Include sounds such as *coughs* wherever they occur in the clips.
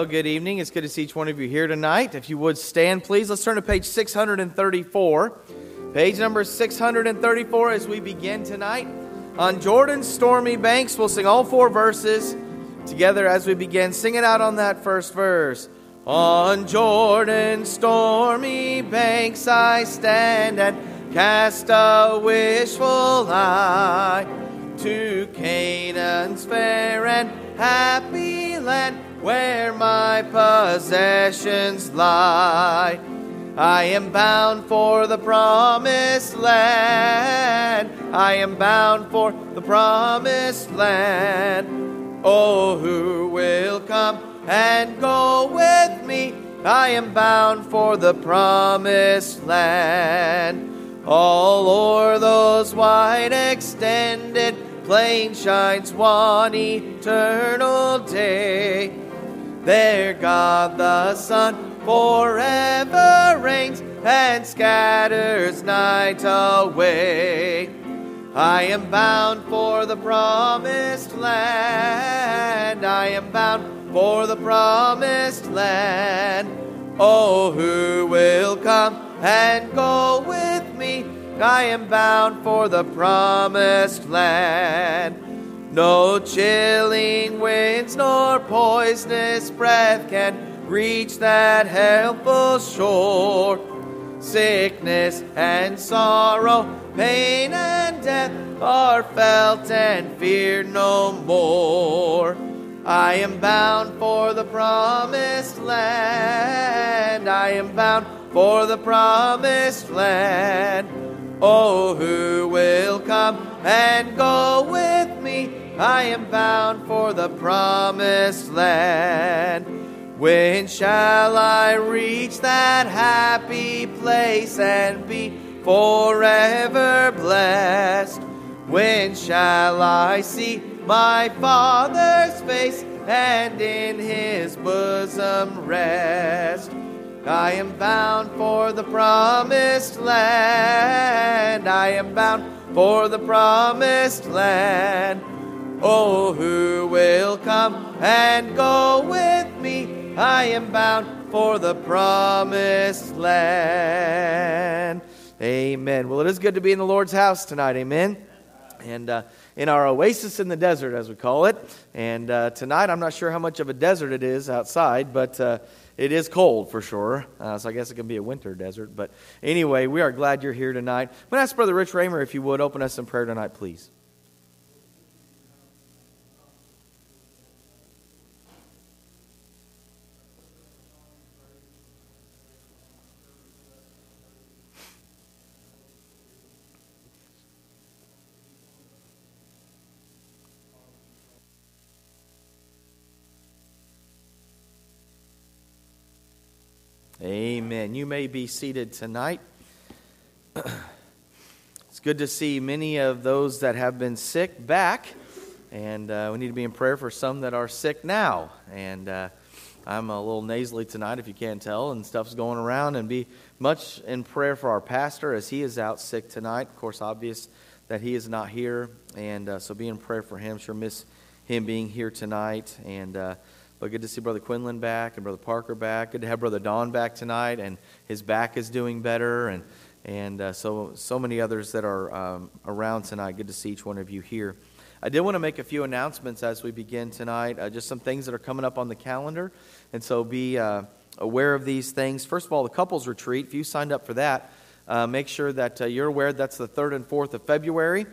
Well, good evening. It's good to see each one of you here tonight. If you would stand, please, let's turn to page 634. Page number 634 as we begin tonight. On Jordan's stormy banks, we'll sing all four verses together as we begin. Sing it out on that first verse. On Jordan's stormy banks I stand and cast a wishful eye to Canaan's fair and happy land where my possessions lie. I am bound for the promised land. I am bound for the promised land. Oh, who will come and go with me? I am bound for the promised land. All o'er those wide extended plains shines one eternal day. There God the Son forever reigns and scatters night away. I am bound for the promised land. I am bound for the promised land. Oh, who will come and go with me? I am bound for the promised land. No chilling winds nor poisonous breath can reach that helpful shore. Sickness and sorrow, pain and death are felt and feared no more. I am bound for the promised land. I am bound for the promised land. Oh, who will come and go with me? I am bound for the promised land. When shall I reach that happy place and be forever blessed? When shall I see my Father's face and in his bosom rest? I am bound for the promised land. I am bound for the promised land. Oh, who will come and go with me? I am bound for the promised land. Amen. Well, it is good to be in the Lord's house tonight. Amen. And uh, in our oasis in the desert, as we call it. And uh, tonight, I'm not sure how much of a desert it is outside, but uh, it is cold for sure. Uh, so I guess it can be a winter desert. But anyway, we are glad you're here tonight. I'm going to ask Brother Rich Raymer if you would open us in prayer tonight, please. Amen. You may be seated tonight. *clears throat* it's good to see many of those that have been sick back, and uh, we need to be in prayer for some that are sick now. And uh, I'm a little nasally tonight, if you can't tell, and stuff's going around. And be much in prayer for our pastor as he is out sick tonight. Of course, obvious that he is not here, and uh, so be in prayer for him. Sure, miss him being here tonight, and uh, but good to see Brother Quinlan back and Brother Parker back. Good to have Brother Don back tonight, and his back is doing better, and and uh, so so many others that are um, around tonight. Good to see each one of you here. I did want to make a few announcements as we begin tonight. Uh, just some things that are coming up on the calendar, and so be uh, aware of these things. First of all, the couples retreat. If you signed up for that, uh, make sure that uh, you're aware that's the third and fourth of February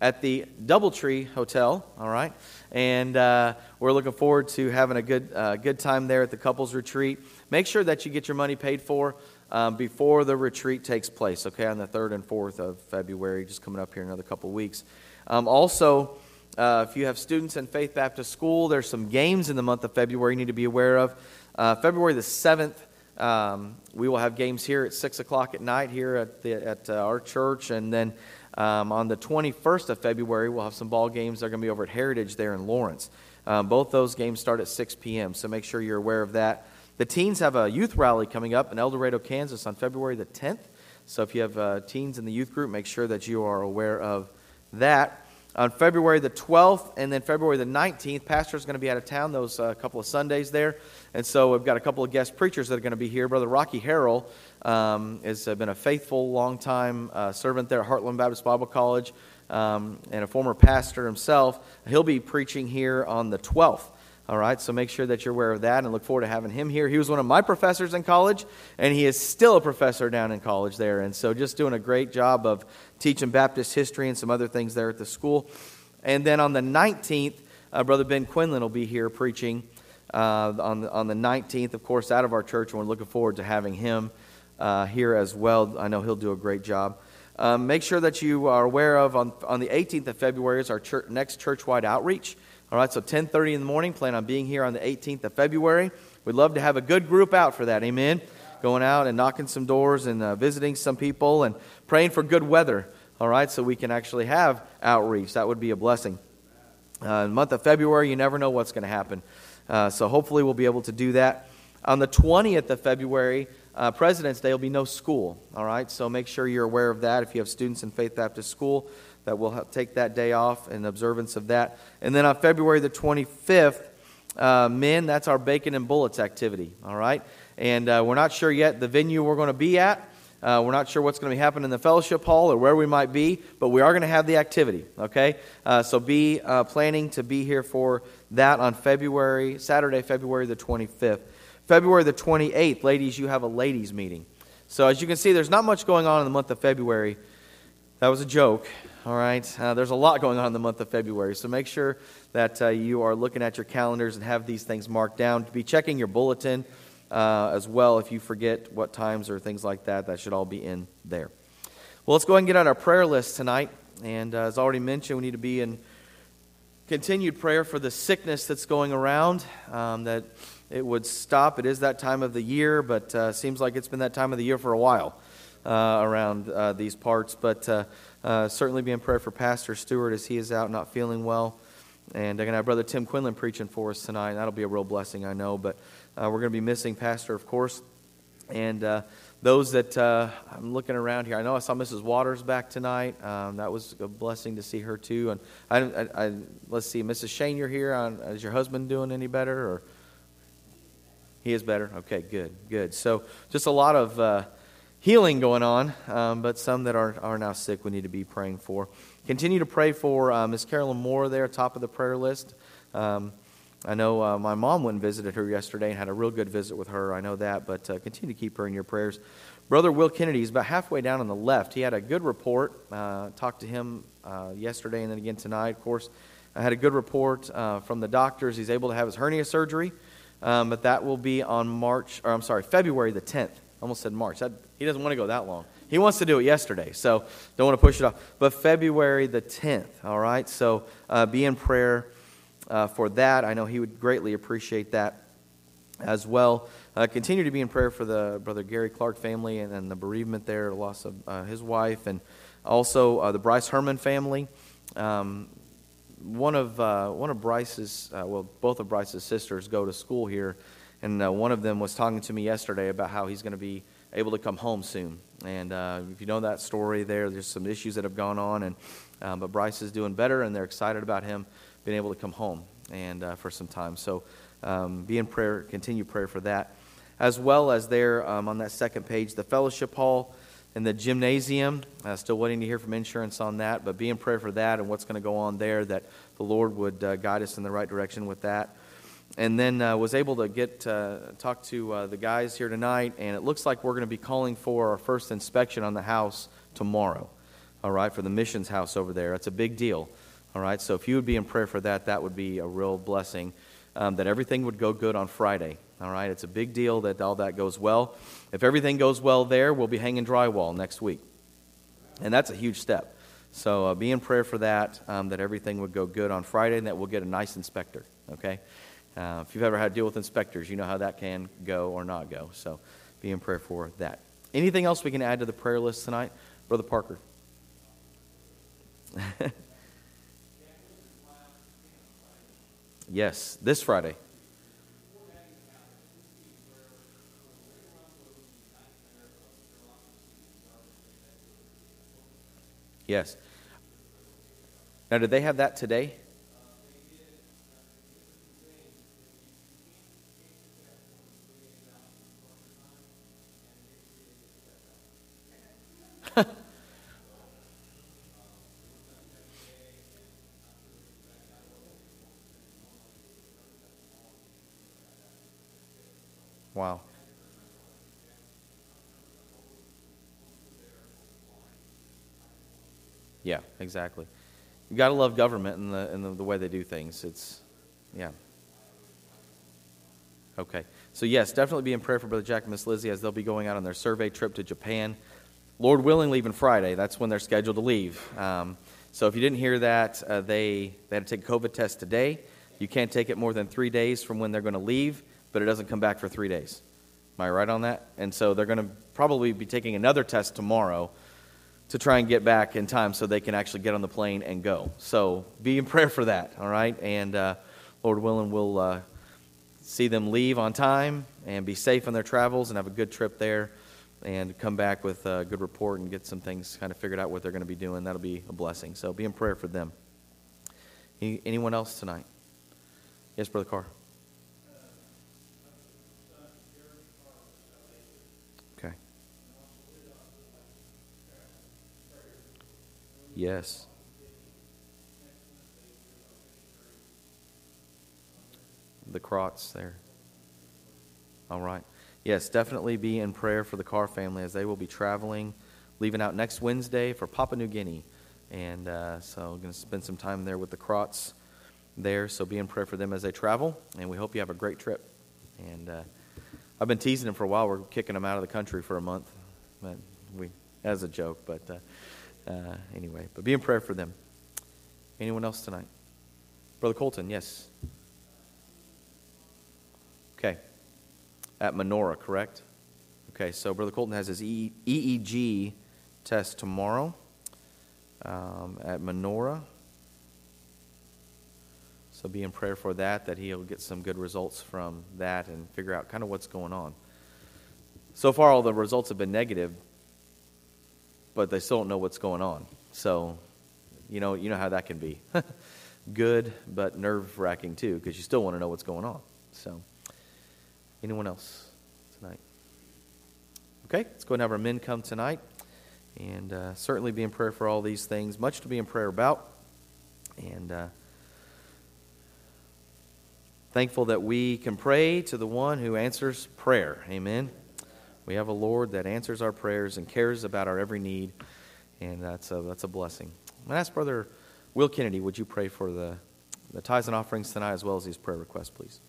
at the Doubletree Hotel. All right and uh, we're looking forward to having a good, uh, good time there at the couples retreat. Make sure that you get your money paid for um, before the retreat takes place, okay, on the 3rd and 4th of February, just coming up here in another couple weeks. Um, also, uh, if you have students in Faith Baptist School, there's some games in the month of February you need to be aware of. Uh, February the 7th, um, we will have games here at 6 o'clock at night here at, the, at uh, our church, and then um, on the 21st of February, we'll have some ball games. They're going to be over at Heritage there in Lawrence. Um, both those games start at 6 p.m., so make sure you're aware of that. The teens have a youth rally coming up in El Dorado, Kansas on February the 10th. So if you have uh, teens in the youth group, make sure that you are aware of that. On February the 12th and then February the 19th, Pastor's going to be out of town those uh, couple of Sundays there. And so we've got a couple of guest preachers that are going to be here. Brother Rocky Harrell um, has uh, been a faithful, long-time uh, servant there at Heartland Baptist Bible College um, and a former pastor himself. He'll be preaching here on the 12th. All right, so make sure that you're aware of that and look forward to having him here. He was one of my professors in college, and he is still a professor down in college there. And so just doing a great job of teaching Baptist history and some other things there at the school. And then on the 19th, uh, Brother Ben Quinlan will be here preaching uh, on, the, on the 19th, of course, out of our church, and we're looking forward to having him uh, here as well. I know he'll do a great job. Um, make sure that you are aware of on, on the 18th of February is our church, next church-wide outreach. All right, so 10:30 in the morning. Plan on being here on the 18th of February. We'd love to have a good group out for that. Amen. Going out and knocking some doors and uh, visiting some people and praying for good weather. All right, so we can actually have outreach. That would be a blessing. Uh, month of February, you never know what's going to happen. Uh, so hopefully we'll be able to do that. On the 20th of February, uh, President's Day will be no school. All right, so make sure you're aware of that if you have students in Faith Baptist School that we'll take that day off in observance of that. And then on February the 25th, uh, men, that's our bacon and bullets activity, all right? And uh, we're not sure yet the venue we're going to be at. Uh, we're not sure what's going to be happening in the fellowship hall or where we might be, but we are going to have the activity, okay? Uh, so be uh, planning to be here for that on February, Saturday, February the 25th. February the 28th, ladies, you have a ladies' meeting. So as you can see, there's not much going on in the month of February. That was a joke all right? Uh, there's a lot going on in the month of February, so make sure that uh, you are looking at your calendars and have these things marked down. Be checking your bulletin uh, as well if you forget what times or things like that. That should all be in there. Well, let's go ahead and get on our prayer list tonight. And uh, as already mentioned, we need to be in continued prayer for the sickness that's going around, um, that it would stop. It is that time of the year, but uh, seems like it's been that time of the year for a while uh, around uh, these parts. But uh, uh, certainly be in prayer for Pastor Stewart as he is out not feeling well. And I'm going to have Brother Tim Quinlan preaching for us tonight. That'll be a real blessing, I know. But uh, we're going to be missing Pastor, of course. And those that I'm looking around here, I know I saw Mrs. Waters back tonight. Um, that was a blessing to see her too. And I, I, I, let's see, Mrs. Shane, you're here. Is your husband doing any better? Or he is better. Okay, good, good. So just a lot of uh, healing going on, um, but some that are, are now sick we need to be praying for. Continue to pray for uh, Miss Carolyn Moore there, top of the prayer list. Um, I know uh, my mom went and visited her yesterday and had a real good visit with her. I know that, but uh, continue to keep her in your prayers. Brother Will Kennedy is about halfway down on the left. He had a good report. Uh, talked to him uh, yesterday and then again tonight, of course. I had a good report uh, from the doctors. He's able to have his hernia surgery, um, but that will be on March, or I'm sorry, February the 10th almost said March. That, he doesn't want to go that long. He wants to do it yesterday, so don't want to push it off. But February the 10th, all right? So uh, be in prayer uh, for that. I know he would greatly appreciate that as well. Uh, continue to be in prayer for the Brother Gary Clark family and, and the bereavement there, the loss of uh, his wife, and also uh, the Bryce Herman family. Um, one of uh, one of Bryce's, well, both of Bryce's sisters go to school here and uh, one of them was talking to me yesterday about how he's going to be able to come home soon. And uh, if you know that story there, there's some issues that have gone on. And, um, but Bryce is doing better, and they're excited about him being able to come home and uh, for some time. So um, be in prayer, continue prayer for that. As well as there um, on that second page, the fellowship hall and the gymnasium. Uh, still waiting to hear from insurance on that, but be in prayer for that and what's going to go on there, that the Lord would uh, guide us in the right direction with that. And then uh, was able to get uh, talk to uh, the guys here tonight and it looks like we're going to be calling for our first inspection on the house tomorrow all right for the missions house over there. It's a big deal all right? So if you would be in prayer for that that would be a real blessing um, that everything would go good on friday all right? It's a big deal that all that goes well if everything goes well there we'll be hanging drywall next week and that's a huge step so uh, be in prayer for that um, that everything would go good on friday and that we'll get a nice inspector okay uh, if you've ever had to deal with inspectors, you know how that can go or not go. So be in prayer for that. Anything else we can add to the prayer list tonight? Brother Parker. *laughs* yes, this Friday. Yes. Now, did they have that today? Yeah, exactly. You got to love government and the and the, the, way they do things. It's, yeah. Okay. So yes, definitely be in prayer for Brother Jack and Miss Lizzie as they'll be going out on their survey trip to Japan. Lord willing, leaving Friday. That's when they're scheduled to leave. Um, so if you didn't hear that, uh, they they had to take a COVID test today. You can't take it more than three days from when they're going to leave, but it doesn't come back for three days. Am I right on that? And so they're going to probably be taking another test tomorrow to try and get back in time so they can actually get on the plane and go. So be in prayer for that, all right? And uh, Lord willing, we'll uh, see them leave on time and be safe on their travels and have a good trip there and come back with a good report and get some things kind of figured out what they're going to be doing. That'll be a blessing. So be in prayer for them. Anyone else tonight? Yes, Brother Carr. Yes. The Crots there. All right. Yes, definitely be in prayer for the Carr family as they will be traveling, leaving out next Wednesday for Papua New Guinea. And uh, so I'm going to spend some time there with the Crots there. So be in prayer for them as they travel. And we hope you have a great trip. And uh, I've been teasing them for a while. We're kicking them out of the country for a month. But we, as a joke, but. Uh, uh, anyway, but be in prayer for them. Anyone else tonight? Brother Colton, yes. Okay. At Menorah, correct? Okay, so Brother Colton has his EEG test tomorrow um, at Menorah. So be in prayer for that, that he'll get some good results from that and figure out kind of what's going on. So far, all the results have been negative, but they still don't know what's going on. So, you know, you know how that can be. *laughs* Good, but nerve wracking too, because you still want to know what's going on. So, anyone else tonight? Okay, let's go and have our men come tonight. And uh, certainly be in prayer for all these things. Much to be in prayer about. And uh, thankful that we can pray to the one who answers prayer. Amen. We have a Lord that answers our prayers and cares about our every need, and that's a, that's a blessing. I'm ask Brother Will Kennedy, would you pray for the, the tithes and offerings tonight as well as these prayer requests, please?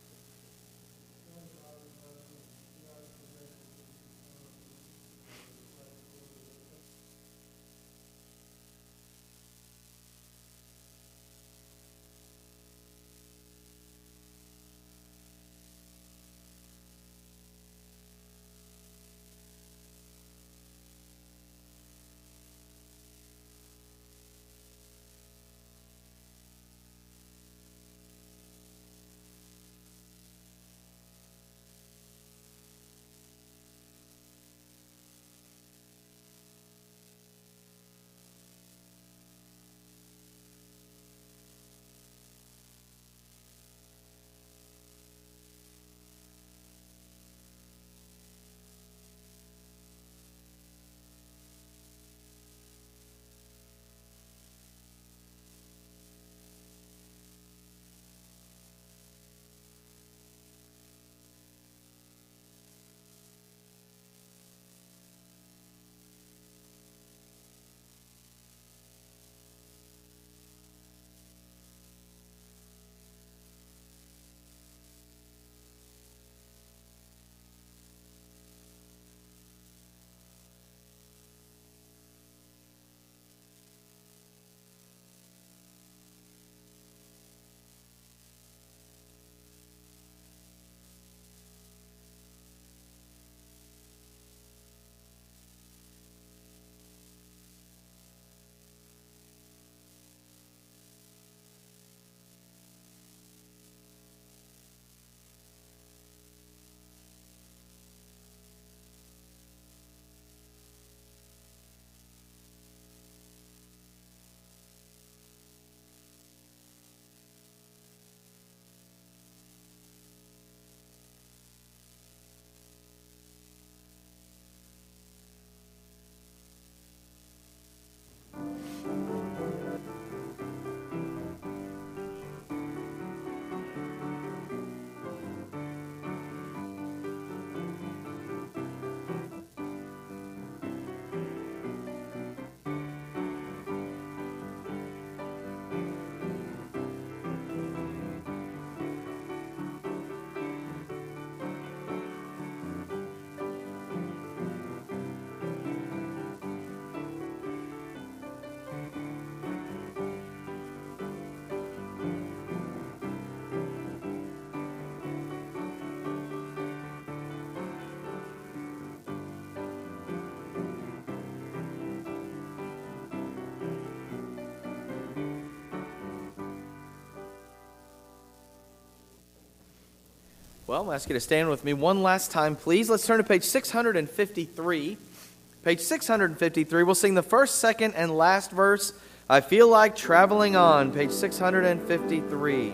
Well, I'll ask you to stand with me one last time, please. Let's turn to page 653. Page 653. We'll sing the first, second, and last verse. I feel like traveling on. Page 653.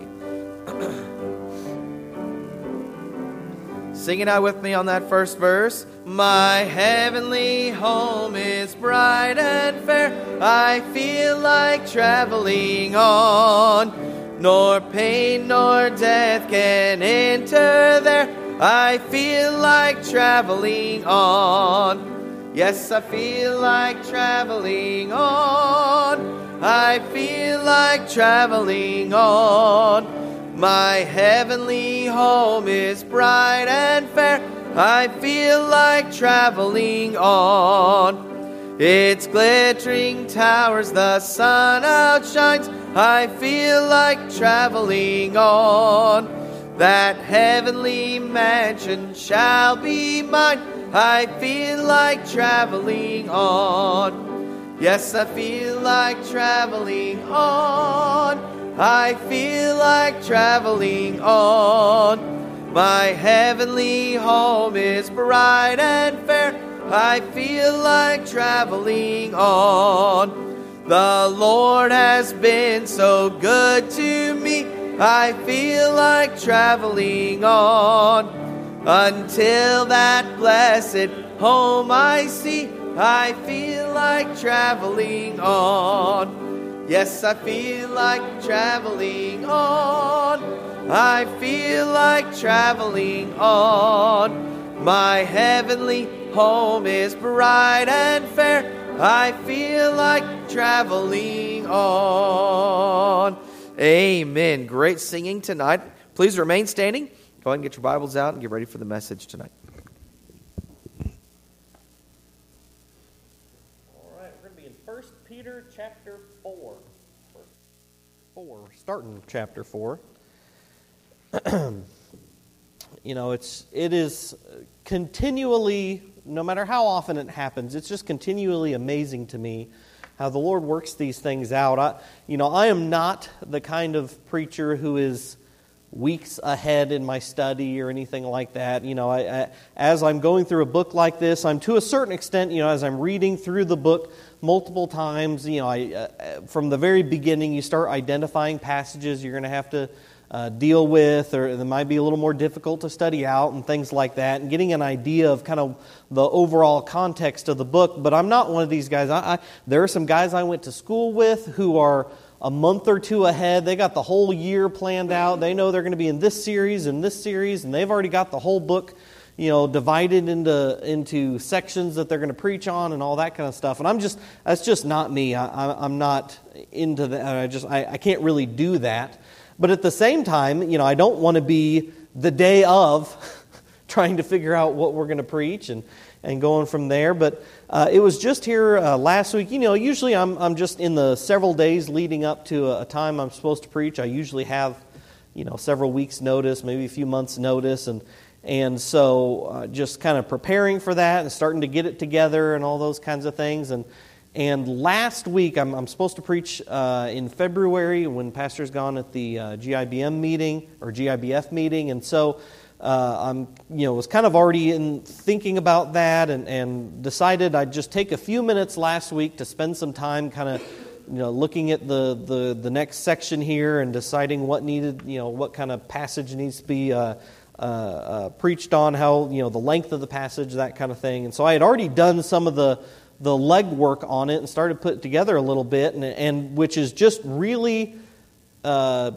*clears throat* Sing it out with me on that first verse. My heavenly home is bright and fair. I feel like traveling on nor pain nor death can enter there. I feel like traveling on. Yes, I feel like traveling on. I feel like traveling on. My heavenly home is bright and fair. I feel like traveling on. Its glittering towers the sun outshines. I feel like traveling on. That heavenly mansion shall be mine. I feel like traveling on. Yes, I feel like traveling on. I feel like traveling on. My heavenly home is bright and fair. I feel like traveling on. The Lord has been so good to me. I feel like traveling on until that blessed home I see. I feel like traveling on. Yes, I feel like traveling on. I feel like traveling on. My heavenly home is bright and fair. I feel like traveling on. Amen. Great singing tonight. Please remain standing. Go ahead and get your Bibles out and get ready for the message tonight. All right, we're going to be in 1 Peter chapter 4. 4, starting chapter 4. *clears throat* you know, it's it is continually no matter how often it happens, it's just continually amazing to me how the Lord works these things out. I, you know, I am not the kind of preacher who is weeks ahead in my study or anything like that. You know, I, I, as I'm going through a book like this, I'm to a certain extent, you know, as I'm reading through the book multiple times, you know, I, uh, from the very beginning, you start identifying passages you're going to have to uh, deal with, or that might be a little more difficult to study out, and things like that, and getting an idea of kind of the overall context of the book. But I'm not one of these guys. I, I, there are some guys I went to school with who are a month or two ahead. They got the whole year planned out. They know they're going to be in this series and this series, and they've already got the whole book you know, divided into into sections that they're going to preach on and all that kind of stuff. And I'm just that's just not me. I, am not into that. I just I, I can't really do that. But at the same time, you know, I don't want to be the day of *laughs* trying to figure out what we're going to preach and, and going from there. But uh, it was just here uh, last week. You know, usually I'm, I'm just in the several days leading up to a, a time I'm supposed to preach. I usually have, you know, several weeks' notice, maybe a few months' notice. And, and so uh, just kind of preparing for that and starting to get it together and all those kinds of things. And and last week, I'm, I'm supposed to preach uh, in February when Pastor's gone at the uh, GIBM meeting or GIBF meeting. And so uh, I'm, you know, was kind of already in thinking about that and, and decided I'd just take a few minutes last week to spend some time kind of, you know, looking at the, the, the next section here and deciding what needed, you know, what kind of passage needs to be uh, uh, uh, preached on, how, you know, the length of the passage, that kind of thing. And so I had already done some of the the legwork on it and started putting together a little bit, and, and which is just really uh,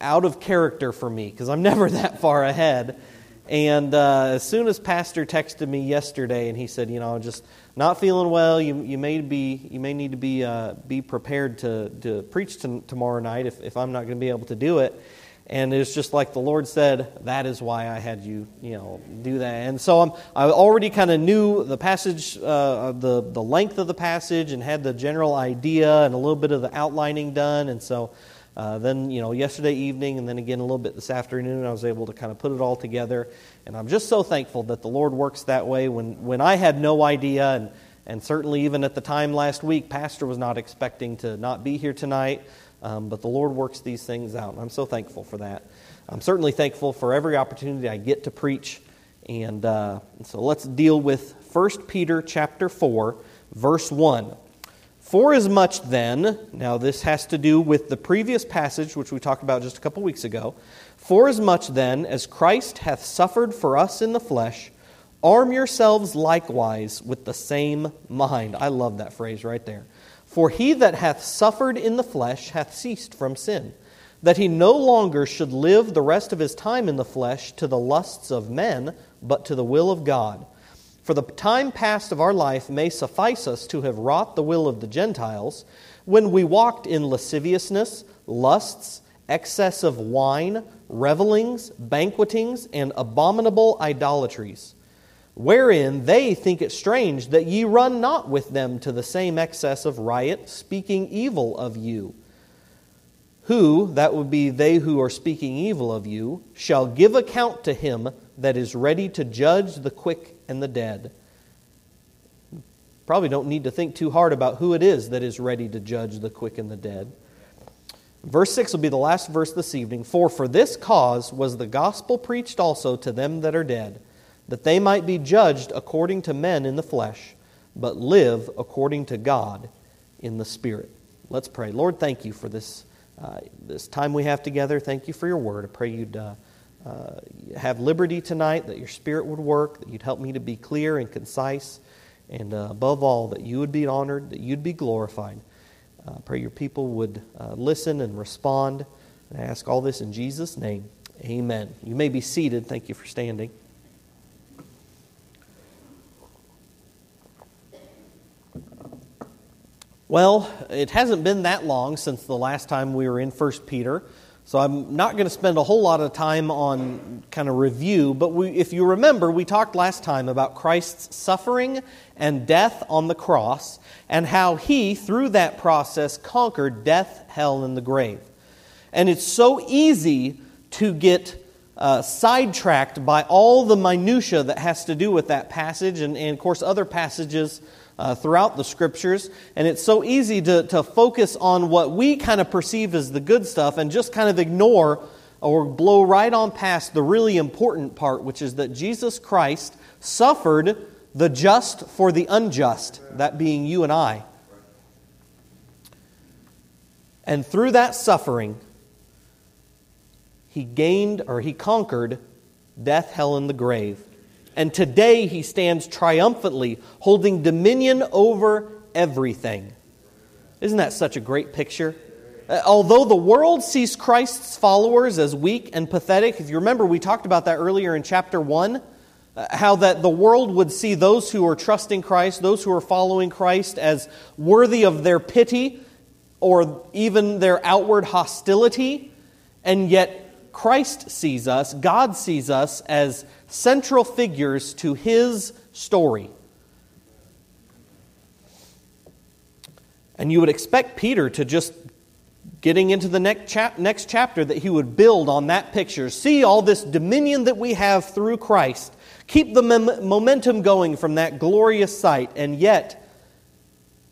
out of character for me because I'm *laughs* never that far ahead. And uh, as soon as Pastor texted me yesterday, and he said, you know, just not feeling well, you, you may be you may need to be uh, be prepared to to preach to, tomorrow night if, if I'm not going to be able to do it. And it's just like the Lord said, that is why I had you, you know, do that. And so I'm, I already kind of knew the passage, uh, the, the length of the passage, and had the general idea and a little bit of the outlining done. And so uh, then, you know, yesterday evening and then again a little bit this afternoon, I was able to kind of put it all together. And I'm just so thankful that the Lord works that way when, when I had no idea. And, and certainly even at the time last week, Pastor was not expecting to not be here tonight. Um, but the Lord works these things out, and I'm so thankful for that. I'm certainly thankful for every opportunity I get to preach. And, uh, so let's deal with 1 Peter chapter 4, verse 1. For as much then, now this has to do with the previous passage which we talked about just a couple weeks ago. For as much then as Christ hath suffered for us in the flesh, arm yourselves likewise with the same mind. I love that phrase right there. For he that hath suffered in the flesh hath ceased from sin, that he no longer should live the rest of his time in the flesh to the lusts of men, but to the will of God. For the time past of our life may suffice us to have wrought the will of the Gentiles, when we walked in lasciviousness, lusts, excess of wine, revelings, banquetings, and abominable idolatries, wherein they think it strange that ye run not with them to the same excess of riot, speaking evil of you. Who, that would be they who are speaking evil of you, shall give account to him that is ready to judge the quick and the dead. Probably don't need to think too hard about who it is that is ready to judge the quick and the dead. Verse 6 will be the last verse this evening. For for this cause was the gospel preached also to them that are dead, that they might be judged according to men in the flesh, but live according to God in the Spirit. Let's pray. Lord, thank you for this, uh, this time we have together. Thank you for your word. I pray you'd uh, uh, have liberty tonight, that your Spirit would work, that you'd help me to be clear and concise, and uh, above all, that you would be honored, that you'd be glorified. Uh, pray your people would uh, listen and respond. And I ask all this in Jesus' name. Amen. You may be seated. Thank you for standing. Well, it hasn't been that long since the last time we were in 1 Peter. So I'm not going to spend a whole lot of time on kind of review, but we, if you remember, we talked last time about Christ's suffering and death on the cross and how he, through that process, conquered death, hell, and the grave. And it's so easy to get uh, sidetracked by all the minutiae that has to do with that passage and, and of course, other passages uh, throughout the scriptures. And it's so easy to, to focus on what we kind of perceive as the good stuff and just kind of ignore or blow right on past the really important part, which is that Jesus Christ suffered the just for the unjust, that being you and I. And through that suffering, he gained or he conquered death, hell, and the grave and today he stands triumphantly, holding dominion over everything. Isn't that such a great picture? Uh, although the world sees Christ's followers as weak and pathetic, if you remember, we talked about that earlier in chapter 1, uh, how that the world would see those who are trusting Christ, those who are following Christ, as worthy of their pity or even their outward hostility, and yet Christ sees us, God sees us as central figures to his story. And you would expect Peter to just getting into the next, chap- next chapter that he would build on that picture. See all this dominion that we have through Christ. Keep the mem- momentum going from that glorious sight. And yet,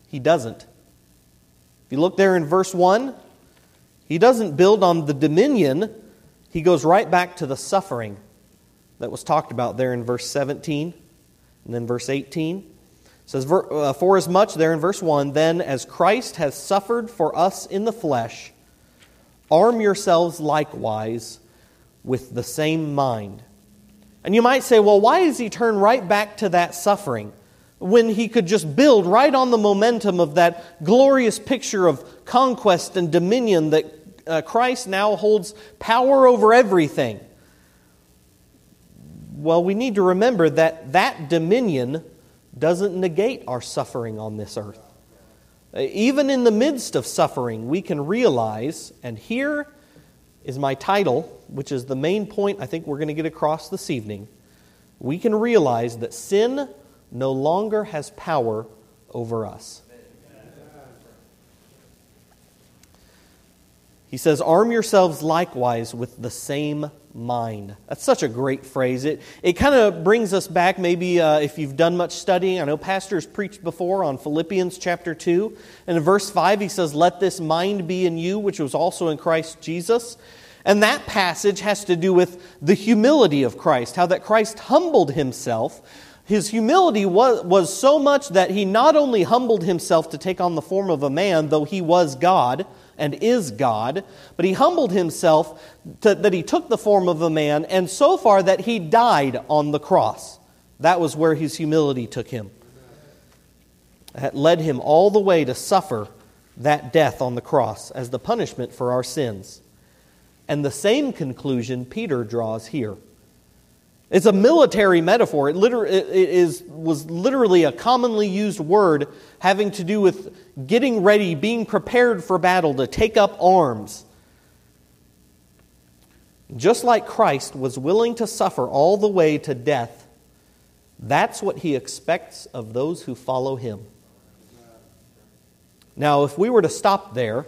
he doesn't. If you look there in verse 1, he doesn't build on the dominion, he goes right back to the suffering that was talked about there in verse 17 and then verse 18. It says, uh, For as much, there in verse 1, then as Christ has suffered for us in the flesh, arm yourselves likewise with the same mind. And you might say, well, why does he turn right back to that suffering when he could just build right on the momentum of that glorious picture of conquest and dominion that uh, Christ now holds power over everything? Well, we need to remember that that dominion doesn't negate our suffering on this earth. Even in the midst of suffering, we can realize, and here is my title, which is the main point I think we're going to get across this evening. We can realize that sin no longer has power over us. He says, Arm yourselves likewise with the same mind. That's such a great phrase. It, it kind of brings us back, maybe uh, if you've done much studying. I know Pastor's preached before on Philippians chapter 2. And in verse 5, he says, Let this mind be in you, which was also in Christ Jesus. And that passage has to do with the humility of Christ, how that Christ humbled himself. His humility was, was so much that he not only humbled himself to take on the form of a man, though he was God and is God, but he humbled himself to, that he took the form of a man, and so far that he died on the cross. That was where his humility took him. That led him all the way to suffer that death on the cross as the punishment for our sins. And the same conclusion Peter draws here. It's a military metaphor. It, liter- it is, was literally a commonly used word having to do with getting ready, being prepared for battle, to take up arms. Just like Christ was willing to suffer all the way to death, that's what he expects of those who follow him. Now, if we were to stop there,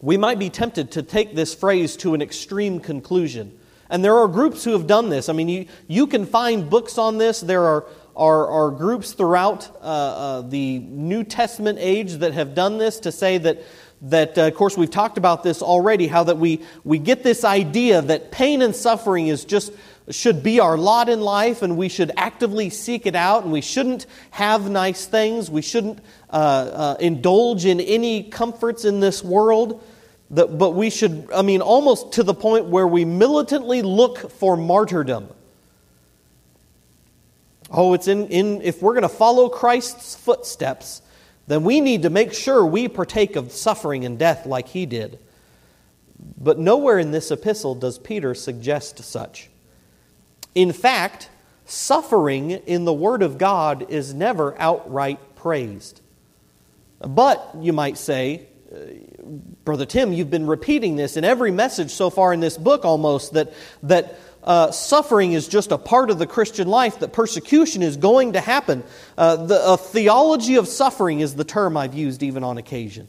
we might be tempted to take this phrase to an extreme conclusion. And there are groups who have done this. I mean, you, you can find books on this. There are, are, are groups throughout uh, uh, the New Testament age that have done this to say that, that uh, of course, we've talked about this already, how that we, we get this idea that pain and suffering is just should be our lot in life and we should actively seek it out and we shouldn't have nice things we shouldn't uh, uh, indulge in any comforts in this world but we should, I mean, almost to the point where we militantly look for martyrdom. Oh, it's in, in if we're going to follow Christ's footsteps, then we need to make sure we partake of suffering and death like he did. But nowhere in this epistle does Peter suggest such. In fact, suffering in the Word of God is never outright praised. But, you might say, Brother Tim, you've been repeating this in every message so far in this book almost that, that uh, suffering is just a part of the Christian life, that persecution is going to happen. Uh, the theology of suffering is the term I've used even on occasion.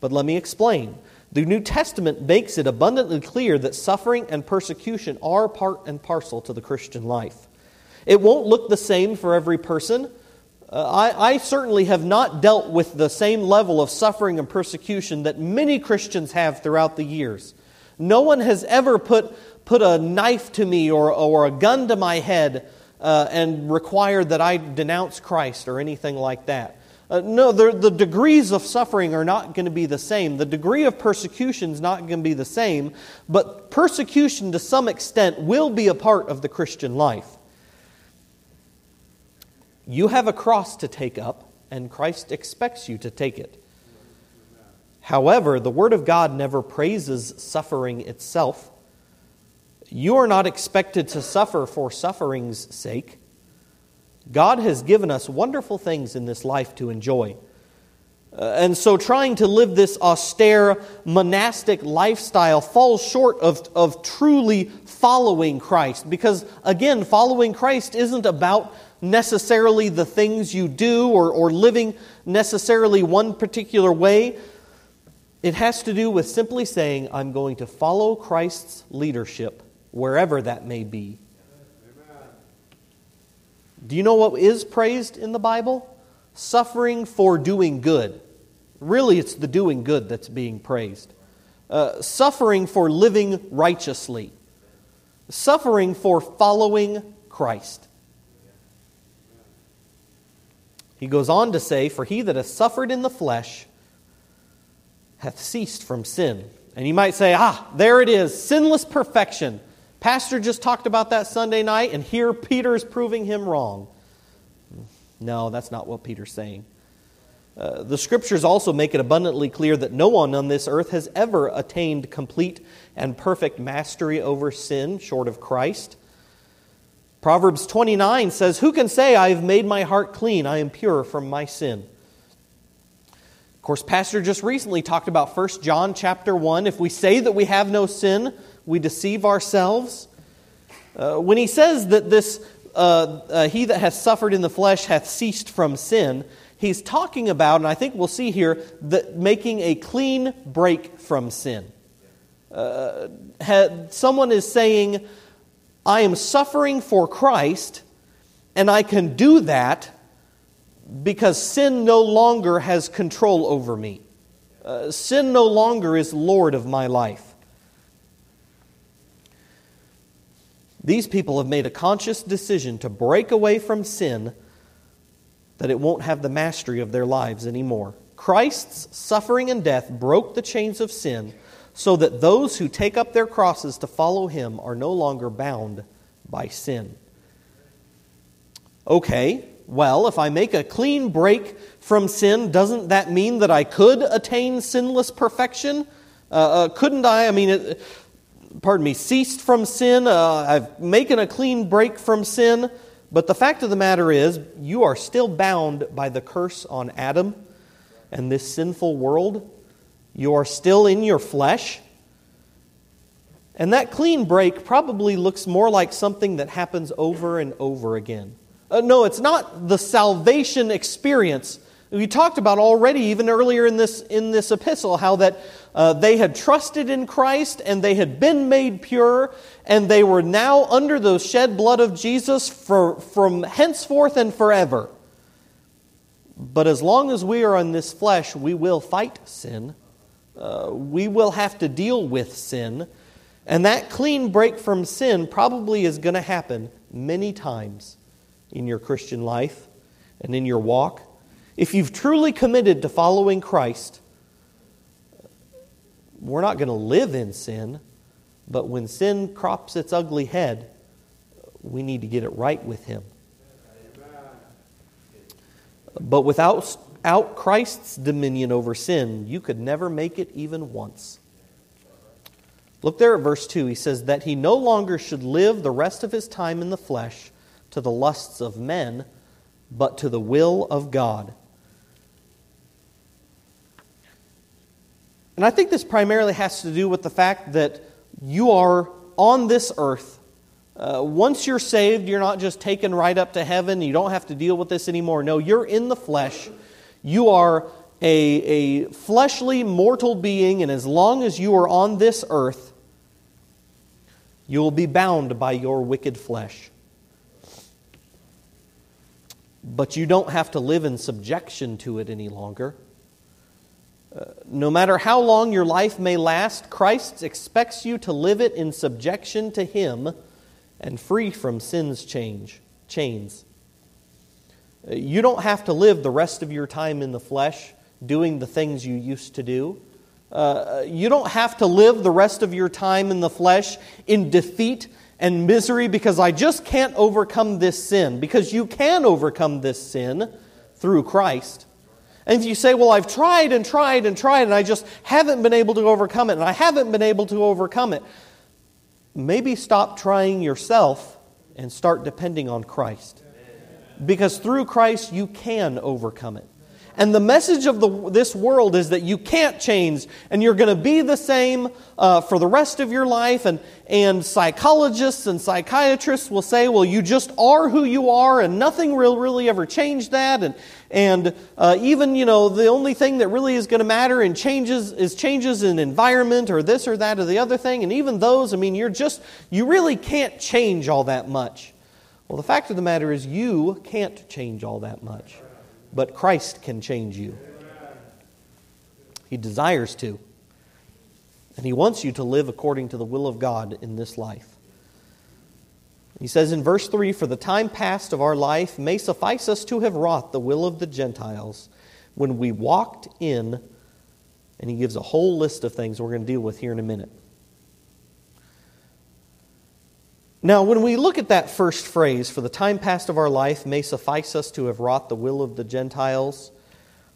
But let me explain. The New Testament makes it abundantly clear that suffering and persecution are part and parcel to the Christian life. It won't look the same for every person. Uh, I, I, certainly have not dealt with the same level of suffering and persecution that many Christians have throughout the years. No one has ever put, put a knife to me or, or a gun to my head uh, and required that I denounce Christ or anything like that. Uh, no, the, the degrees of suffering are not going to be the same. The degree of persecution is not going to be the same, but persecution to some extent will be a part of the Christian life. You have a cross to take up, and Christ expects you to take it. However, the Word of God never praises suffering itself. You are not expected to suffer for suffering's sake. God has given us wonderful things in this life to enjoy. Uh, and so, trying to live this austere monastic lifestyle falls short of, of truly following Christ. Because, again, following Christ isn't about necessarily the things you do or, or living necessarily one particular way. It has to do with simply saying, I'm going to follow Christ's leadership wherever that may be. Do you know what is praised in the Bible? Suffering for doing good. Really, it's the doing good that's being praised. Uh, suffering for living righteously. Suffering for following Christ. He goes on to say, For he that hath suffered in the flesh hath ceased from sin. And you might say, Ah, there it is, sinless perfection. Pastor just talked about that Sunday night, and here Peter is proving him wrong. No, that's not what Peter's saying. Uh, the scriptures also make it abundantly clear that no one on this earth has ever attained complete and perfect mastery over sin short of Christ. Proverbs 29 says, Who can say, I have made my heart clean, I am pure from my sin? Of course, Pastor just recently talked about 1 John chapter 1. If we say that we have no sin, we deceive ourselves. Uh, when he says that this, uh, uh, he that has suffered in the flesh hath ceased from sin, he's talking about, and I think we'll see here, that making a clean break from sin. Uh, someone is saying, I am suffering for Christ, and I can do that because sin no longer has control over me. Uh, sin no longer is Lord of my life. These people have made a conscious decision to break away from sin that it won't have the mastery of their lives anymore. Christ's suffering and death broke the chains of sin so that those who take up their crosses to follow him are no longer bound by sin. Okay, well, if I make a clean break from sin, doesn't that mean that I could attain sinless perfection? Uh, uh, couldn't I? I mean, it, pardon me, ceased from sin. Uh, I've making a clean break from sin. But the fact of the matter is, you are still bound by the curse on Adam and this sinful world. You are still in your flesh. And that clean break probably looks more like something that happens over and over again. Uh, no, it's not the salvation experience. We talked about already, even earlier in this, in this epistle, how that uh, they had trusted in Christ and they had been made pure, and they were now under the shed blood of Jesus for, from henceforth and forever. But as long as we are in this flesh, we will fight sin. Uh, we will have to deal with sin. And that clean break from sin probably is going to happen many times in your Christian life and in your walk. If you've truly committed to following Christ, we're not going to live in sin, but when sin crops its ugly head, we need to get it right with Him. But without out Christ's dominion over sin, you could never make it even once. Look there at verse 2. He says that he no longer should live the rest of his time in the flesh to the lusts of men, but to the will of God. And I think this primarily has to do with the fact that you are on this earth. Uh, once you're saved, you're not just taken right up to heaven. You don't have to deal with this anymore. No, you're in the flesh. You are a, a fleshly, mortal being, and as long as you are on this earth, you will be bound by your wicked flesh. But you don't have to live in subjection to it any longer. Uh, no matter how long your life may last, Christ expects you to live it in subjection to Him and free from sin's change, chains. You don't have to live the rest of your time in the flesh doing the things you used to do. Uh, you don't have to live the rest of your time in the flesh in defeat and misery because I just can't overcome this sin. Because you can overcome this sin through Christ. And if you say, Well, I've tried and tried and tried, and I just haven't been able to overcome it, and I haven't been able to overcome it, maybe stop trying yourself and start depending on Christ. Because through Christ, you can overcome it. And the message of the, this world is that you can't change and you're going to be the same uh, for the rest of your life. And, and psychologists and psychiatrists will say, well, you just are who you are and nothing will really ever change that. And, and uh, even, you know, the only thing that really is going to matter in changes is changes in environment or this or that or the other thing. And even those, I mean, you're just, you really can't change all that much. Well, the fact of the matter is, you can't change all that much but Christ can change you. He desires to. And He wants you to live according to the will of God in this life. He says in verse 3 For the time past of our life may suffice us to have wrought the will of the Gentiles when we walked in, and he gives a whole list of things we're going to deal with here in a minute. Now, when we look at that first phrase, for the time past of our life may suffice us to have wrought the will of the Gentiles,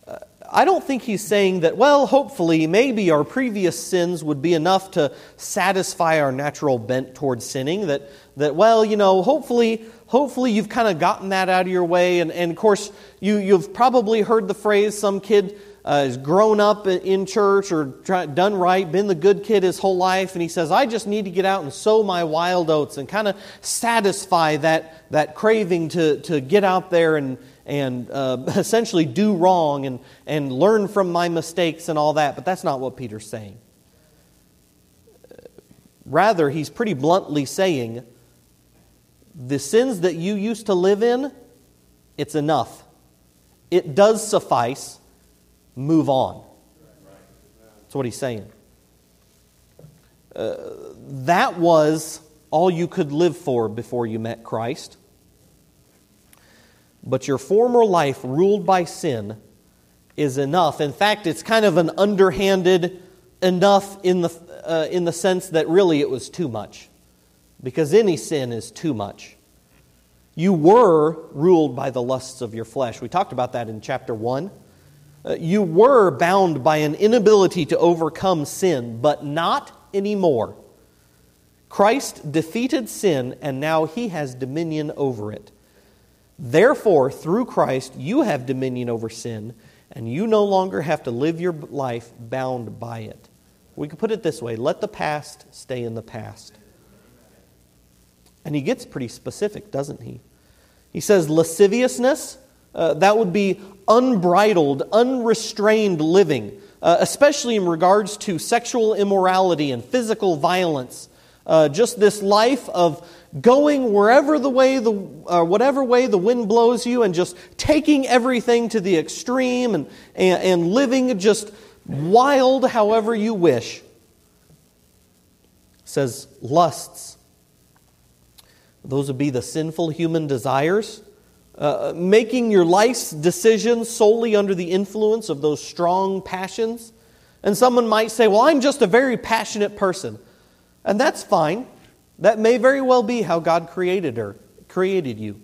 uh, I don't think he's saying that, well, hopefully, maybe our previous sins would be enough to satisfy our natural bent towards sinning. That, that well, you know, hopefully, hopefully you've kind of gotten that out of your way. And, and of course, you, you've probably heard the phrase some kid uh, has grown up in church or try, done right, been the good kid his whole life, and he says, I just need to get out and sow my wild oats and kind of satisfy that, that craving to, to get out there and, and uh, *laughs* essentially do wrong and, and learn from my mistakes and all that. But that's not what Peter's saying. Rather, he's pretty bluntly saying, the sins that you used to live in, it's enough. It does suffice move on. That's what he's saying. Uh, that was all you could live for before you met Christ. But your former life ruled by sin is enough. In fact, it's kind of an underhanded enough in the, uh, in the sense that really it was too much. Because any sin is too much. You were ruled by the lusts of your flesh. We talked about that in chapter 1. Uh, you were bound by an inability to overcome sin, but not anymore. Christ defeated sin, and now he has dominion over it. Therefore, through Christ, you have dominion over sin, and you no longer have to live your life bound by it. We could put it this way let the past stay in the past. And he gets pretty specific, doesn't he? He says lasciviousness, uh, that would be unbridled, unrestrained living, uh, especially in regards to sexual immorality and physical violence. Uh, just this life of going wherever the way the uh, whatever way the wind blows you and just taking everything to the extreme and, and, and living just wild however you wish says lusts those would be the sinful human desires uh, making your life's decisions solely under the influence of those strong passions and someone might say well i'm just a very passionate person and that's fine that may very well be how God created her, created you.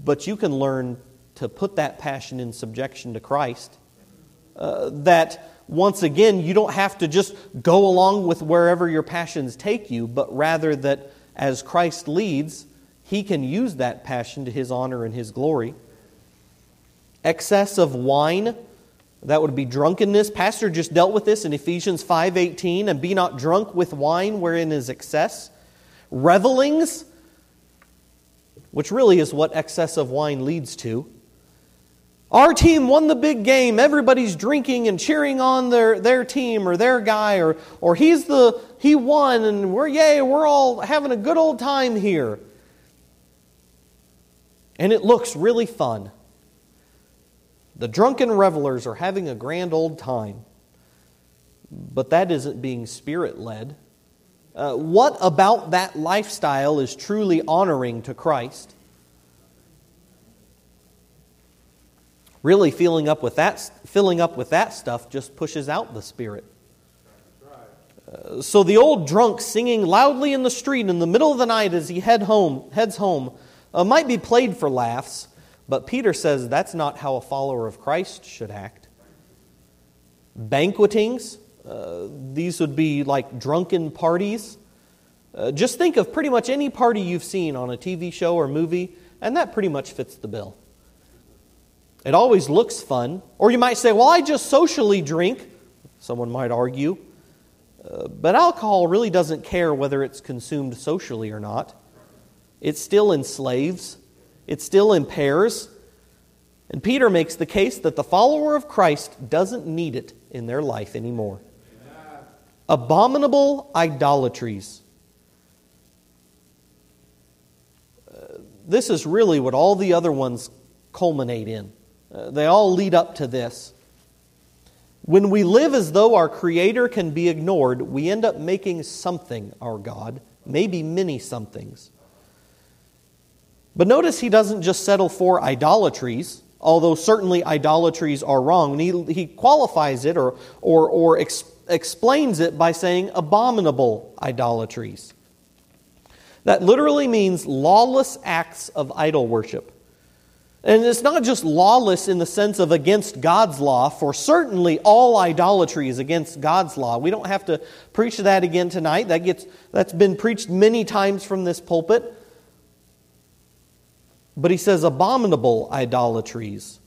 But you can learn to put that passion in subjection to Christ. Uh, that once again, you don't have to just go along with wherever your passions take you, but rather that as Christ leads, he can use that passion to his honor and his glory. Excess of wine that would be drunkenness. Pastor just dealt with this in Ephesians 5:18 and be not drunk with wine wherein is excess. Revelings, which really is what excess of wine leads to. Our team won the big game. Everybody's drinking and cheering on their, their team or their guy, or, or he's the he won, and we're yay, we're all having a good old time here. And it looks really fun. The drunken revelers are having a grand old time. But that isn't being spirit led. Uh, what about that lifestyle is truly honoring to Christ? Really, filling up with that, filling up with that stuff just pushes out the spirit. Uh, so the old drunk singing loudly in the street in the middle of the night as he head home, heads home uh, might be played for laughs, but Peter says that's not how a follower of Christ should act. Banquetings, uh, these would be like drunken parties. Uh, just think of pretty much any party you've seen on a TV show or movie, and that pretty much fits the bill. It always looks fun. Or you might say, well, I just socially drink, someone might argue. Uh, but alcohol really doesn't care whether it's consumed socially or not. It still enslaves, it still impairs. And Peter makes the case that the follower of Christ doesn't need it in their life anymore. Abominable idolatries. Uh, this is really what all the other ones culminate in. Uh, they all lead up to this. When we live as though our Creator can be ignored, we end up making something our God, maybe many somethings. But notice he doesn't just settle for idolatries, although certainly idolatries are wrong. He, he qualifies it or, or, or ex, explains it by saying abominable idolatries. That literally means lawless acts of idol worship. And it's not just lawless in the sense of against God's law, for certainly all idolatry is against God's law. We don't have to preach that again tonight. That gets, that's been preached many times from this pulpit. But he says abominable idolatries,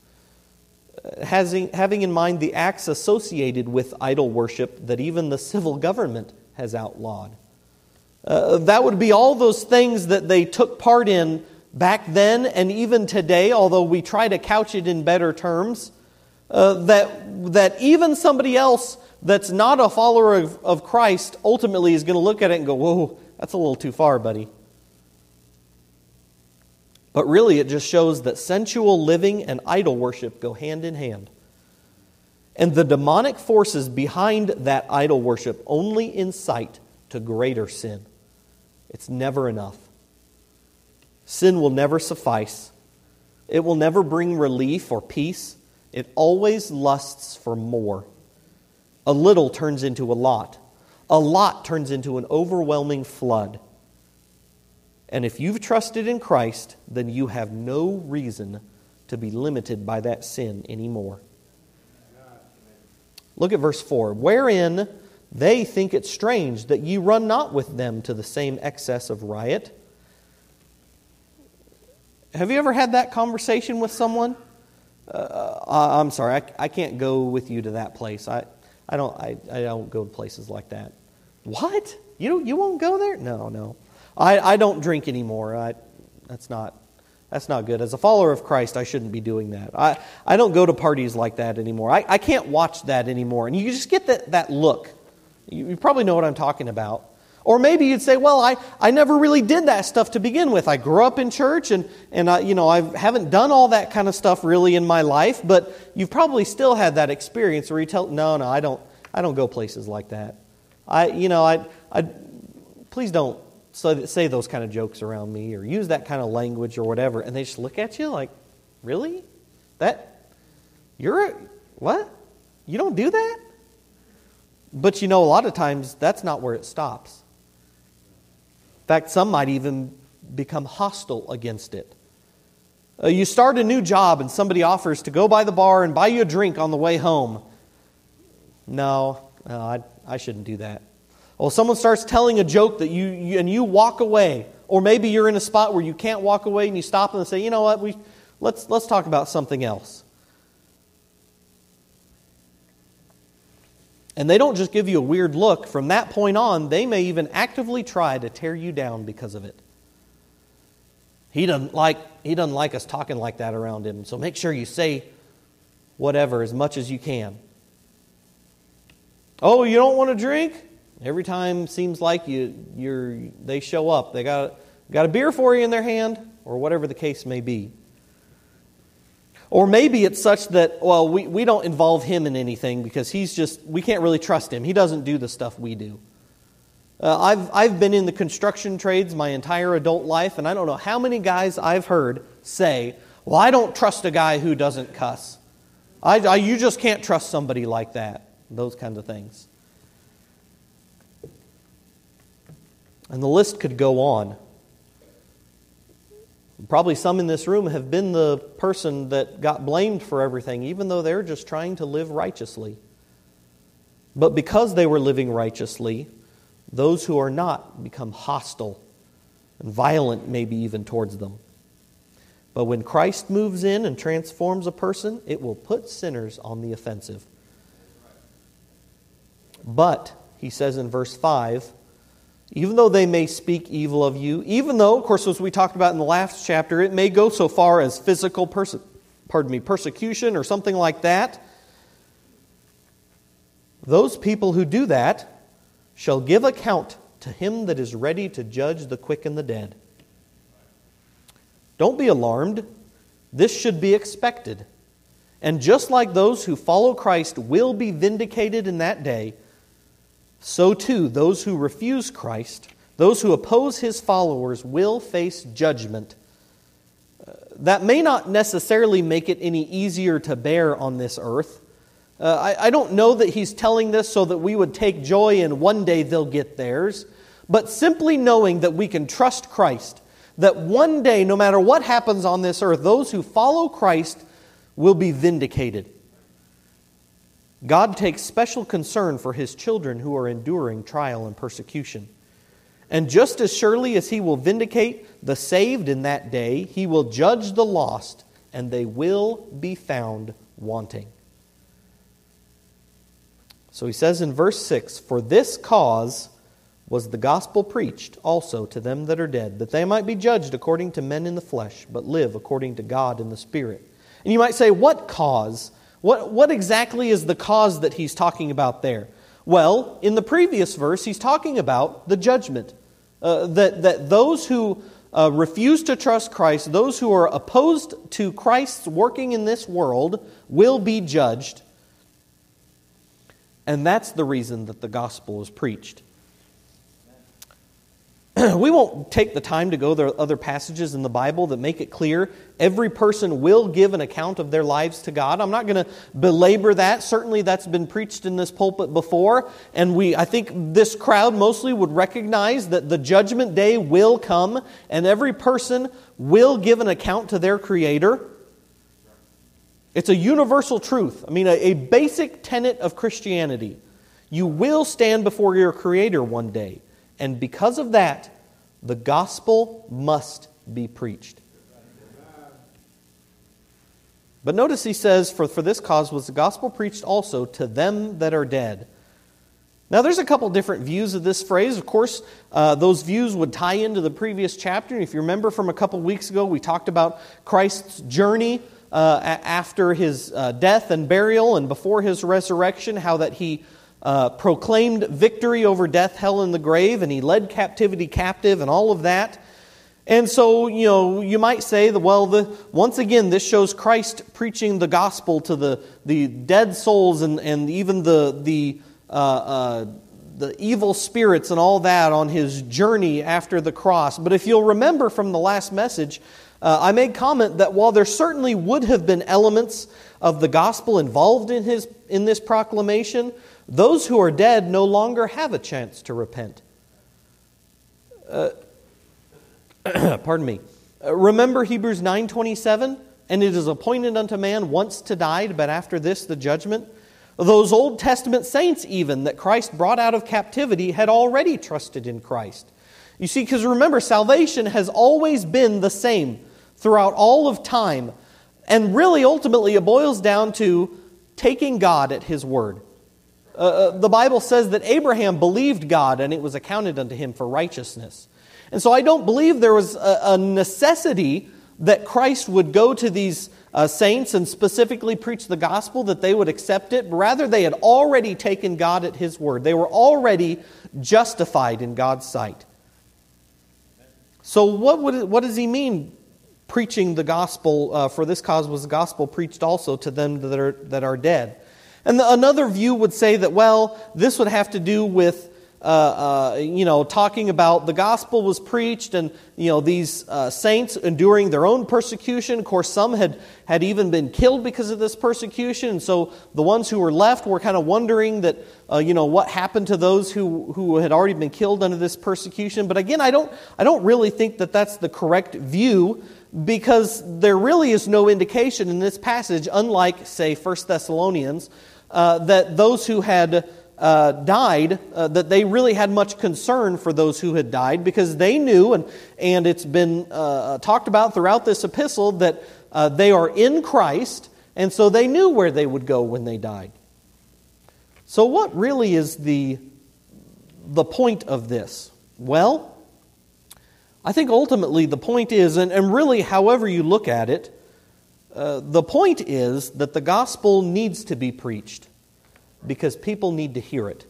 having, having in mind the acts associated with idol worship that even the civil government has outlawed. Uh, that would be all those things that they took part in back then and even today, although we try to couch it in better terms. Uh, that, that even somebody else that's not a follower of, of Christ ultimately is going to look at it and go, Whoa, that's a little too far, buddy. But really, it just shows that sensual living and idol worship go hand in hand. and the demonic forces behind that idol worship only incite to greater sin. It's never enough. Sin will never suffice, it will never bring relief or peace. It always lusts for more. A little turns into a lot, a lot turns into an overwhelming flood. And if you've trusted in Christ, then you have no reason to be limited by that sin anymore. Look at verse 4. Wherein they think it strange that ye run not with them to the same excess of riot. Have you ever had that conversation with someone? Uh, uh I'm sorry, I, I can't go with you to that place. I, I, don't, I, I don't go to places like that. What? You, don't, you won't go there? No, no. I, I don't drink anymore. I, that's not that's not good. As a follower of Christ, I shouldn't be doing that. I, I don't go to parties like that anymore. I, I can't watch that anymore. And you just get that, that look. You, you probably know what I'm talking about. Or maybe you'd say, well, I, I never really did that stuff to begin with. I grew up in church and, and I, you know, I haven't done all that kind of stuff really in my life, but you've probably still had that experience where you tell, no, no, I don't, I don't go places like that. I, you know, I, I, please don't say those kind of jokes around me or use that kind of language or whatever, and they just look at you like, really? That, you're, a, what? You don't do that? But you know, a lot of times that's not where it stops. In fact, some might even become hostile against it. Uh, you start a new job and somebody offers to go by the bar and buy you a drink on the way home. No, no I, I shouldn't do that. Well, someone starts telling a joke that you, you, and you walk away, or maybe you're in a spot where you can't walk away and you stop and say, you know what, we, let's, let's talk about something else. And they don't just give you a weird look. From that point on, they may even actively try to tear you down because of it. He doesn't like, he doesn't like us talking like that around him, so make sure you say whatever as much as you can. Oh, you don't want to drink? Every time seems like you, you're, they show up. They got, got a beer for you in their hand, or whatever the case may be. Or maybe it's such that, well, we, we don't involve him in anything because he's just, we can't really trust him. He doesn't do the stuff we do. Uh, I've, I've been in the construction trades my entire adult life, and I don't know how many guys I've heard say, Well, I don't trust a guy who doesn't cuss. I, I, you just can't trust somebody like that. Those kinds of things. And the list could go on. Probably some in this room have been the person that got blamed for everything, even though they're just trying to live righteously. But because they were living righteously, those who are not become hostile and violent, maybe even towards them. But when Christ moves in and transforms a person, it will put sinners on the offensive. But, he says in verse 5, even though they may speak evil of you, even though, of course, as we talked about in the last chapter, it may go so far as physical perse- pardon me, persecution or something like that, those people who do that shall give account to him that is ready to judge the quick and the dead. Don't be alarmed. This should be expected. And just like those who follow Christ will be vindicated in that day, so too those who refuse Christ, those who oppose his followers, will face judgment. Uh, that may not necessarily make it any easier to bear on this earth. Uh, I, I don't know that he's telling this so that we would take joy in one day they'll get theirs, but simply knowing that we can trust Christ, that one day, no matter what happens on this earth, those who follow Christ will be vindicated. God takes special concern for his children who are enduring trial and persecution. And just as surely as he will vindicate the saved in that day, he will judge the lost, and they will be found wanting. So he says in verse 6 For this cause was the gospel preached also to them that are dead, that they might be judged according to men in the flesh, but live according to God in the Spirit. And you might say, What cause? What, what exactly is the cause that he's talking about there? Well, in the previous verse, he's talking about the judgment. Uh, that, that those who uh, refuse to trust Christ, those who are opposed to Christ's working in this world, will be judged. And that's the reason that the gospel is preached. *clears throat* we won't take the time to go to other passages in the Bible that make it clear every person will give an account of their lives to God. I'm not going to belabor that. Certainly that's been preached in this pulpit before, and we I think this crowd mostly would recognize that the judgment day will come and every person will give an account to their creator. It's a universal truth. I mean a, a basic tenet of Christianity. You will stand before your creator one day. And because of that, the gospel must be preached. But notice he says, for, for this cause was the gospel preached also to them that are dead. Now, there's a couple different views of this phrase. Of course, uh, those views would tie into the previous chapter. And if you remember from a couple weeks ago, we talked about Christ's journey uh, after his uh, death and burial and before his resurrection, how that he uh, proclaimed victory over death, hell, and the grave, and he led captivity captive and all of that. And so, you know, you might say that, well, the, once again, this shows Christ preaching the gospel to the, the dead souls and, and even the, the, uh, uh, the evil spirits and all that on his journey after the cross. But if you'll remember from the last message, uh, I made comment that while there certainly would have been elements of the gospel involved in, his, in this proclamation, those who are dead no longer have a chance to repent. Uh, *clears throat* pardon me. Uh, remember Hebrews 9:27, and it is appointed unto man once to die, but after this the judgment. Those Old Testament saints, even that Christ brought out of captivity, had already trusted in Christ. You see, because remember, salvation has always been the same throughout all of time. And really, ultimately, it boils down to taking God at His word. Uh, uh, the Bible says that Abraham believed God and it was accounted unto him for righteousness. And so I don't believe there was a, a necessity that Christ would go to these uh, saints and specifically preach the gospel, that they would accept it. Rather, they had already taken God at his word, they were already justified in God's sight. So, what, would, what does he mean preaching the gospel? Uh, for this cause was the gospel preached also to them that are, that are dead. And the, another view would say that, well, this would have to do with, uh, uh, you know, talking about the gospel was preached and, you know, these uh, saints enduring their own persecution. Of course, some had, had even been killed because of this persecution. And so the ones who were left were kind of wondering that, uh, you know, what happened to those who, who had already been killed under this persecution. But again, I don't, I don't really think that that's the correct view because there really is no indication in this passage, unlike, say, 1 Thessalonians, uh, that those who had uh, died, uh, that they really had much concern for those who had died because they knew, and, and it's been uh, talked about throughout this epistle, that uh, they are in Christ, and so they knew where they would go when they died. So, what really is the, the point of this? Well, I think ultimately the point is, and, and really, however you look at it, uh, the point is that the gospel needs to be preached because people need to hear it.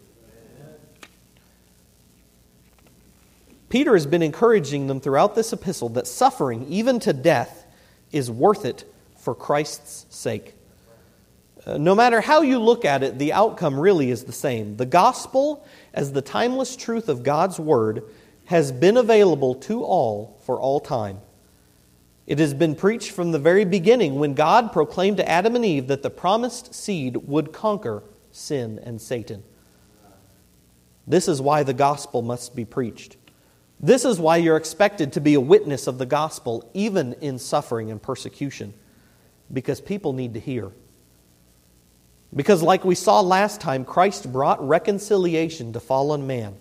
Peter has been encouraging them throughout this epistle that suffering, even to death, is worth it for Christ's sake. Uh, no matter how you look at it, the outcome really is the same. The gospel, as the timeless truth of God's word, has been available to all for all time. It has been preached from the very beginning when God proclaimed to Adam and Eve that the promised seed would conquer sin and Satan. This is why the gospel must be preached. This is why you're expected to be a witness of the gospel, even in suffering and persecution, because people need to hear. Because, like we saw last time, Christ brought reconciliation to fallen man,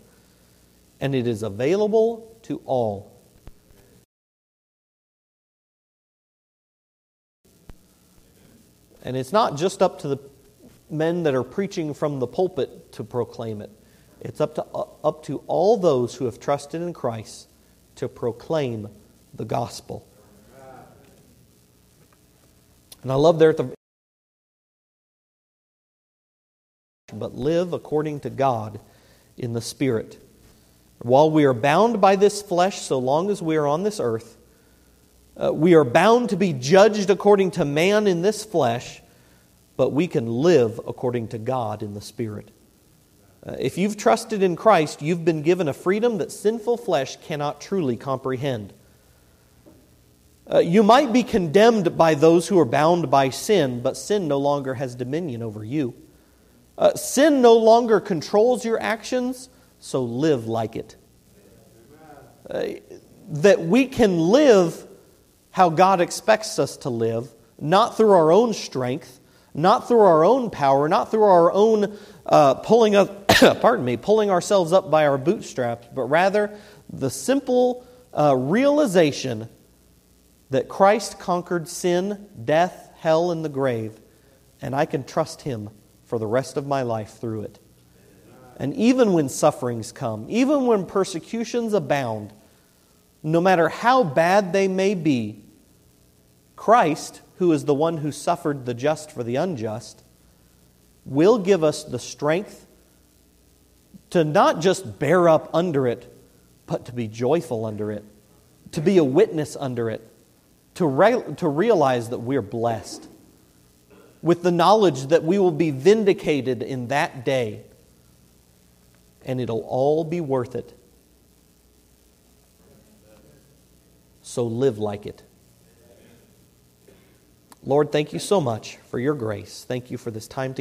and it is available to all. And it's not just up to the men that are preaching from the pulpit to proclaim it. It's up to, uh, up to all those who have trusted in Christ to proclaim the gospel. And I love there at the but live according to God in the Spirit. While we are bound by this flesh so long as we are on this earth, uh, we are bound to be judged according to man in this flesh, but we can live according to God in the Spirit. Uh, if you've trusted in Christ, you've been given a freedom that sinful flesh cannot truly comprehend. Uh, you might be condemned by those who are bound by sin, but sin no longer has dominion over you. Uh, sin no longer controls your actions, so live like it. Uh, that we can live how God expects us to live, not through our own strength, not through our own power, not through our own uh, pulling up, *coughs* pardon me, pulling ourselves up by our bootstraps, but rather the simple uh, realization that Christ conquered sin, death, hell, and the grave, and I can trust Him for the rest of my life through it. And even when sufferings come, even when persecutions abound, no matter how bad they may be, Christ, who is the one who suffered the just for the unjust, will give us the strength to not just bear up under it, but to be joyful under it, to be a witness under it, to, re- to realize that we're blessed, with the knowledge that we will be vindicated in that day, and it'll all be worth it. So live like it. Lord, thank you so much for your grace. Thank you for this time together.